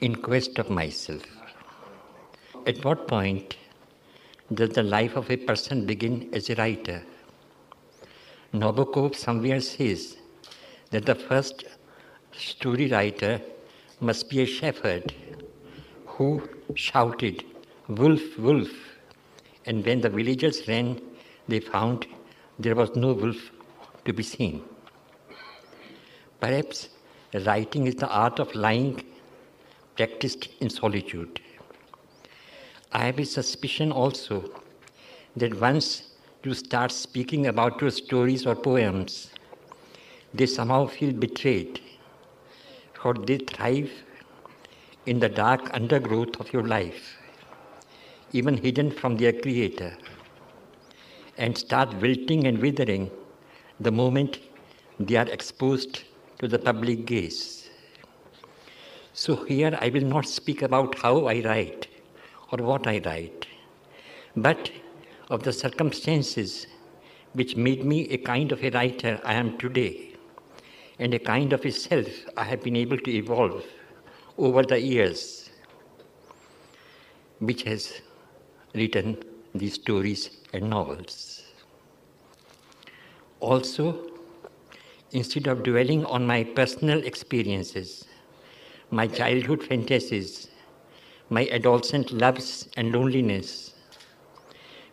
in quest of myself. At what point does the life of a person begin as a writer? Nabokov somewhere says that the first story writer must be a shepherd who shouted, Wolf, wolf. And when the villagers ran, they found there was no wolf to be seen. Perhaps writing is the art of lying practiced in solitude. I have a suspicion also that once you start speaking about your stories or poems, they somehow feel betrayed, for they thrive in the dark undergrowth of your life, even hidden from their creator, and start wilting and withering the moment they are exposed to the public gaze. So here I will not speak about how I write or what I write, but of the circumstances which made me a kind of a writer I am today, and a kind of a self I have been able to evolve over the years, which has written these stories and novels. Also, instead of dwelling on my personal experiences, my childhood fantasies, my adolescent loves and loneliness,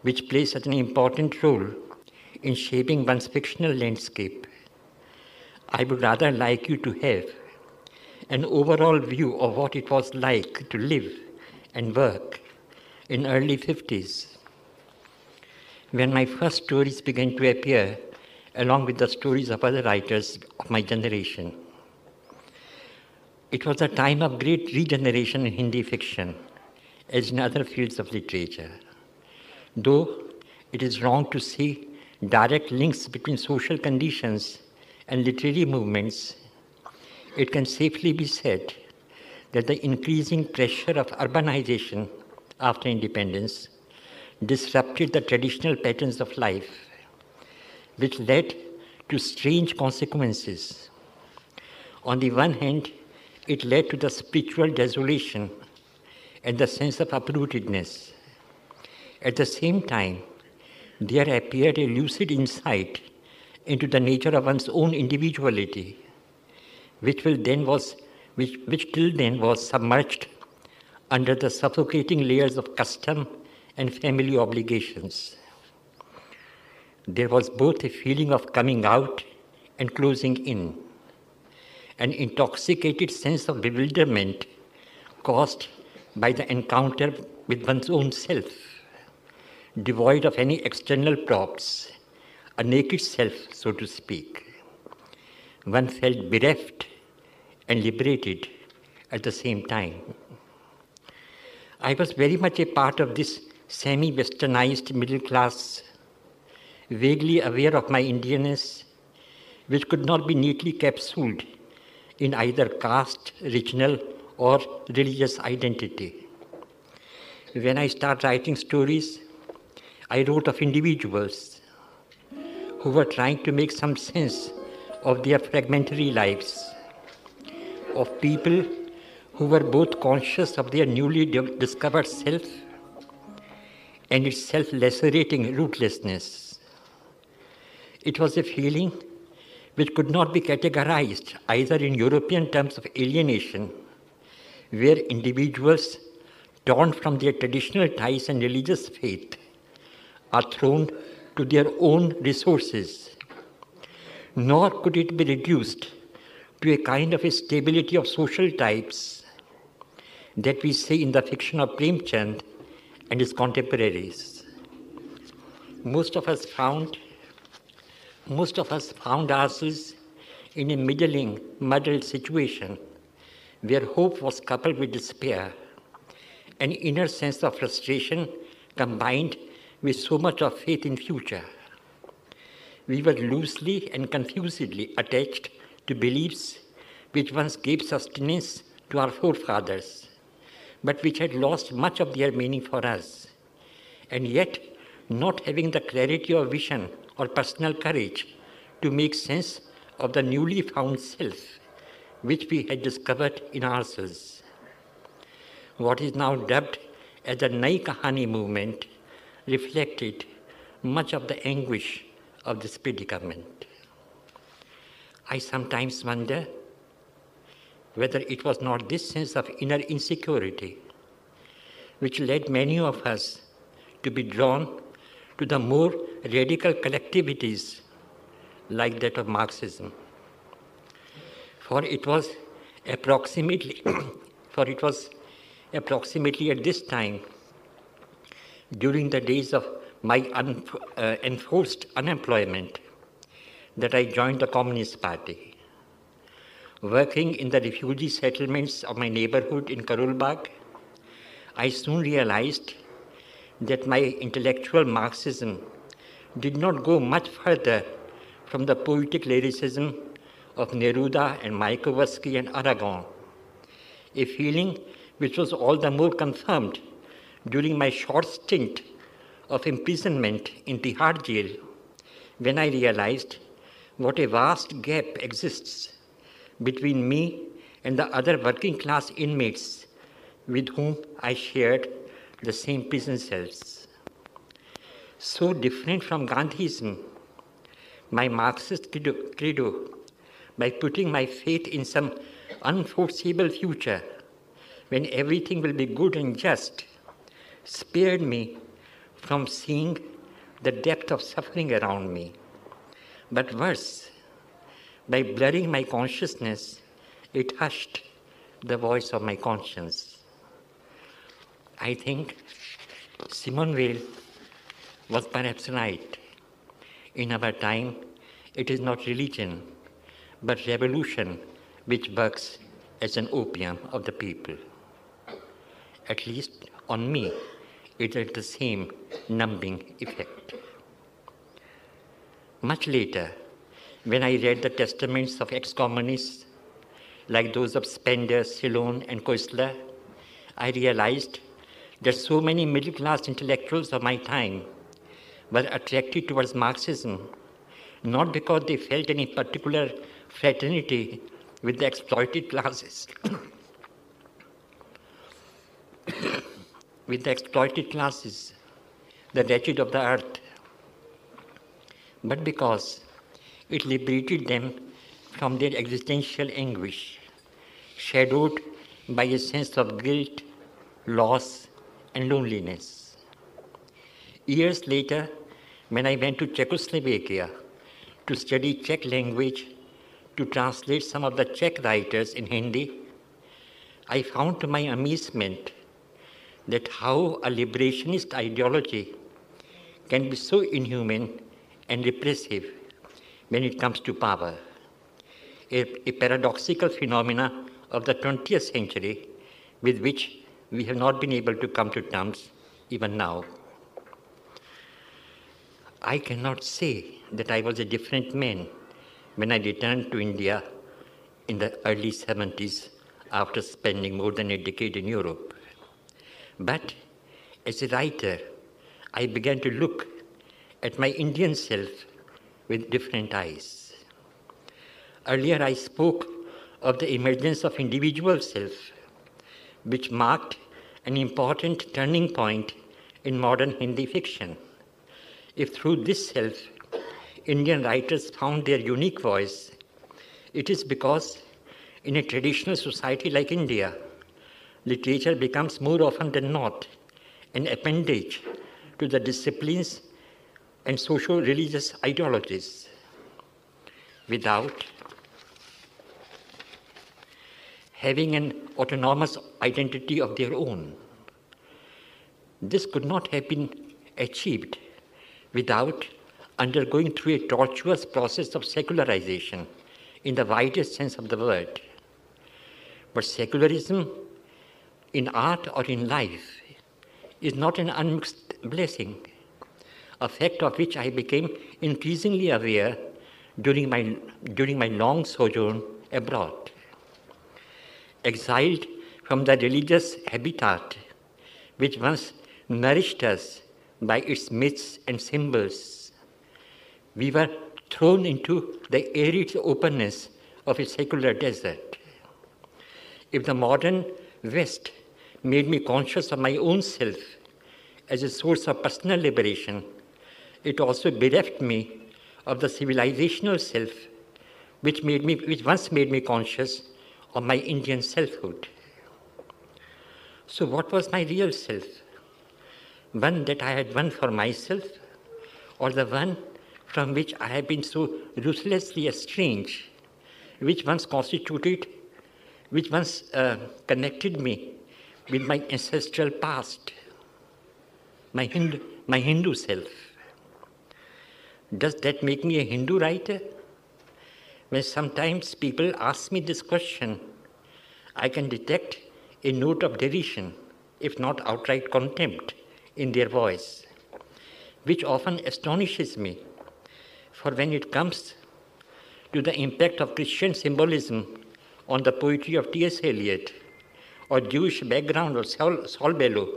which play such an important role in shaping one's fictional landscape, I would rather like you to have an overall view of what it was like to live and work in early 50s when my first stories began to appear along with the stories of other writers of my generation. It was a time of great regeneration in Hindi fiction, as in other fields of literature. Though it is wrong to see direct links between social conditions and literary movements, it can safely be said that the increasing pressure of urbanization after independence disrupted the traditional patterns of life which led to strange consequences. On the one hand, it led to the spiritual desolation and the sense of uprootedness. At the same time, there appeared a lucid insight into the nature of one's own individuality, which will then was which, which till then was submerged under the suffocating layers of custom and family obligations there was both a feeling of coming out and closing in, an intoxicated sense of bewilderment caused by the encounter with one's own self, devoid of any external props, a naked self, so to speak. One felt bereft and liberated at the same time. I was very much a part of this semi westernized middle class vaguely aware of my Indianness, which could not be neatly capsuled in either caste, regional, or religious identity. When I start writing stories, I wrote of individuals who were trying to make some sense of their fragmentary lives, of people who were both conscious of their newly discovered self and its self lacerating rootlessness it was a feeling which could not be categorized either in European terms of alienation, where individuals torn from their traditional ties and religious faith are thrown to their own resources, nor could it be reduced to a kind of a stability of social types that we see in the fiction of Premchand and his contemporaries. Most of us found most of us found ourselves in a middling, muddled situation where hope was coupled with despair, an inner sense of frustration combined with so much of faith in future. We were loosely and confusedly attached to beliefs which once gave sustenance to our forefathers, but which had lost much of their meaning for us, and yet not having the clarity of vision or personal courage to make sense of the newly found self which we had discovered in ourselves. what is now dubbed as the Nai Kahani movement reflected much of the anguish of this predicament. I sometimes wonder whether it was not this sense of inner insecurity which led many of us to be drawn to the more radical collectivities like that of Marxism. For it was approximately, for it was approximately at this time, during the days of my un, uh, enforced unemployment, that I joined the Communist Party. Working in the refugee settlements of my neighborhood in Karol Bagh, I soon realized that my intellectual Marxism did not go much further from the poetic lyricism of Neruda and Mayakovsky and Aragon, a feeling which was all the more confirmed during my short stint of imprisonment in Tihar jail when I realized what a vast gap exists between me and the other working class inmates with whom I shared the same prison cells. So different from Gandhism, my Marxist credo, by putting my faith in some unforeseeable future when everything will be good and just, spared me from seeing the depth of suffering around me. But worse, by blurring my consciousness, it hushed the voice of my conscience. I think Simone Weil was perhaps right. In our time, it is not religion, but revolution which works as an opium of the people. At least on me, it had the same numbing effect. Much later, when I read the testaments of ex communists, like those of Spender, Silone, and Koestler, I realized that so many middle class intellectuals of my time were attracted towards Marxism, not because they felt any particular fraternity with the exploited classes. with the exploited classes, the wretched of the earth, but because it liberated them from their existential anguish, shadowed by a sense of guilt, loss, and loneliness. Years later, when I went to Czechoslovakia to study Czech language, to translate some of the Czech writers in Hindi, I found to my amazement that how a liberationist ideology can be so inhuman and repressive when it comes to power. A, a paradoxical phenomena of the 20th century with which we have not been able to come to terms even now. I cannot say that I was a different man when I returned to India in the early 70s after spending more than a decade in Europe. But as a writer, I began to look at my Indian self with different eyes. Earlier, I spoke of the emergence of individual self, which marked an important turning point in modern Hindi fiction. If through this self, Indian writers found their unique voice, it is because in a traditional society like India, literature becomes more often than not an appendage to the disciplines and social religious ideologies without having an autonomous identity of their own. This could not have been achieved without undergoing through a tortuous process of secularization in the widest sense of the word. But secularism in art or in life is not an unmixed blessing, a fact of which I became increasingly aware during my, during my long sojourn abroad. Exiled from the religious habitat which once nourished us by its myths and symbols, we were thrown into the arid openness of a secular desert. If the modern West made me conscious of my own self as a source of personal liberation, it also bereft me of the civilizational self which, made me, which once made me conscious of my Indian selfhood. So, what was my real self? One that I had won for myself, or the one from which I have been so ruthlessly estranged, which once constituted, which once uh, connected me with my ancestral past, my Hindu, my Hindu self. Does that make me a Hindu writer? When sometimes people ask me this question, I can detect a note of derision, if not outright contempt, in their voice, which often astonishes me. For when it comes to the impact of Christian symbolism on the poetry of T.S. Eliot, or Jewish background of Saul, Saul Bellow,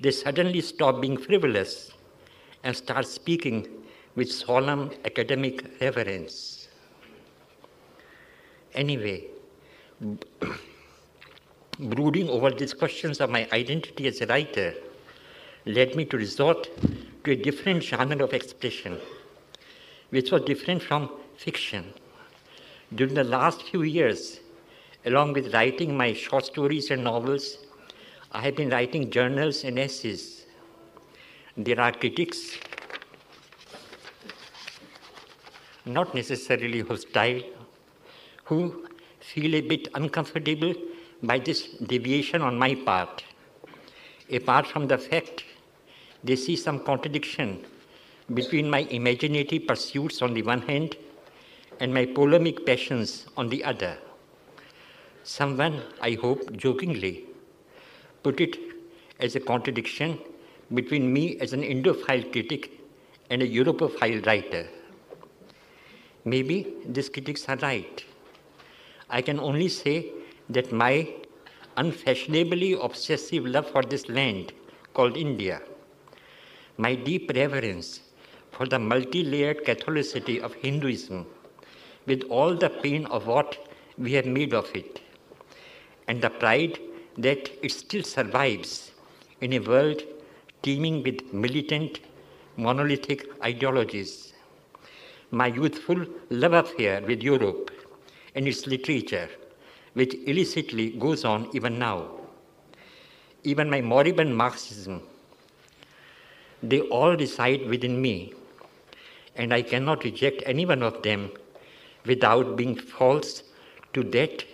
they suddenly stop being frivolous and start speaking with solemn academic reverence. Anyway, brooding over these questions of my identity as a writer led me to resort to a different genre of expression, which was different from fiction. During the last few years, along with writing my short stories and novels, I have been writing journals and essays. There are critics, not necessarily hostile, who feel a bit uncomfortable by this deviation on my part. Apart from the fact they see some contradiction between my imaginative pursuits on the one hand and my polemic passions on the other. Someone, I hope, jokingly, put it as a contradiction between me as an Indophile critic and a Europophile writer. Maybe these critics are right. I can only say that my unfashionably obsessive love for this land called India, my deep reverence for the multi layered Catholicity of Hinduism, with all the pain of what we have made of it, and the pride that it still survives in a world teeming with militant, monolithic ideologies. My youthful love affair with Europe and its literature, which illicitly goes on even now. Even my moribund Marxism, they all reside within me, and I cannot reject any one of them without being false to that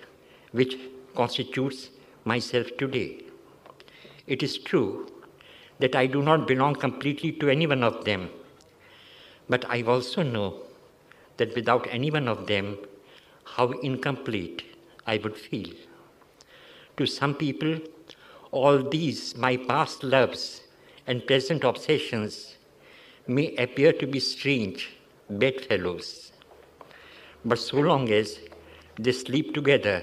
which constitutes myself today. It is true that I do not belong completely to any one of them, but I also know that without any one of them, how incomplete I would feel. To some people, all these, my past loves and present obsessions, may appear to be strange bedfellows. But so long as they sleep together,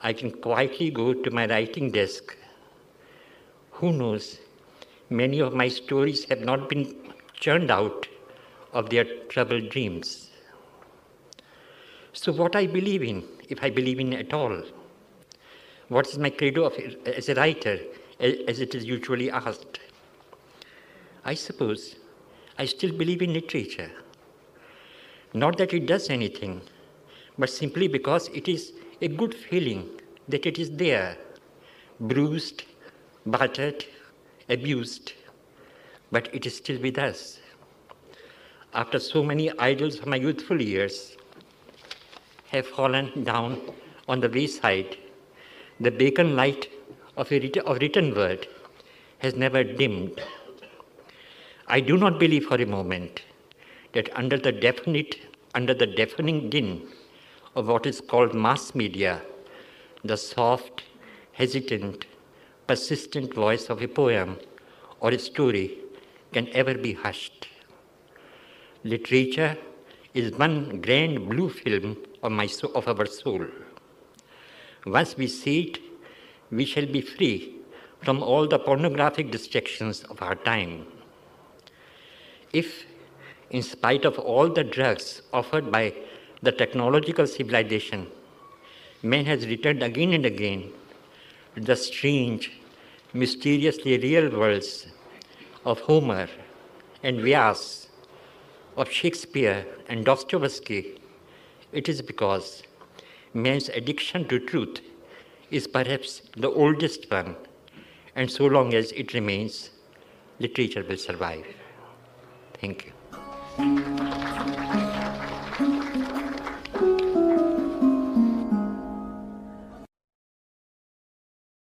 I can quietly go to my writing desk. Who knows? Many of my stories have not been churned out of their troubled dreams. So, what I believe in, if I believe in at all, what is my credo of, as a writer, as it is usually asked? I suppose I still believe in literature. Not that it does anything, but simply because it is a good feeling that it is there, bruised, battered, abused, but it is still with us. After so many idols of my youthful years have fallen down on the wayside, the beacon light of a of written word has never dimmed. I do not believe for a moment that under the definite, under the deafening din of what is called mass media, the soft, hesitant, persistent voice of a poem or a story can ever be hushed. Literature is one grand blue film of, my, of our soul. Once we see it, we shall be free from all the pornographic distractions of our time. If, in spite of all the drugs offered by the technological civilization, man has returned again and again to the strange, mysteriously real worlds of Homer and Vyas, of Shakespeare and Dostoevsky, it is because man's addiction to truth is perhaps the oldest one, and so long as it remains, literature will survive. Thank you.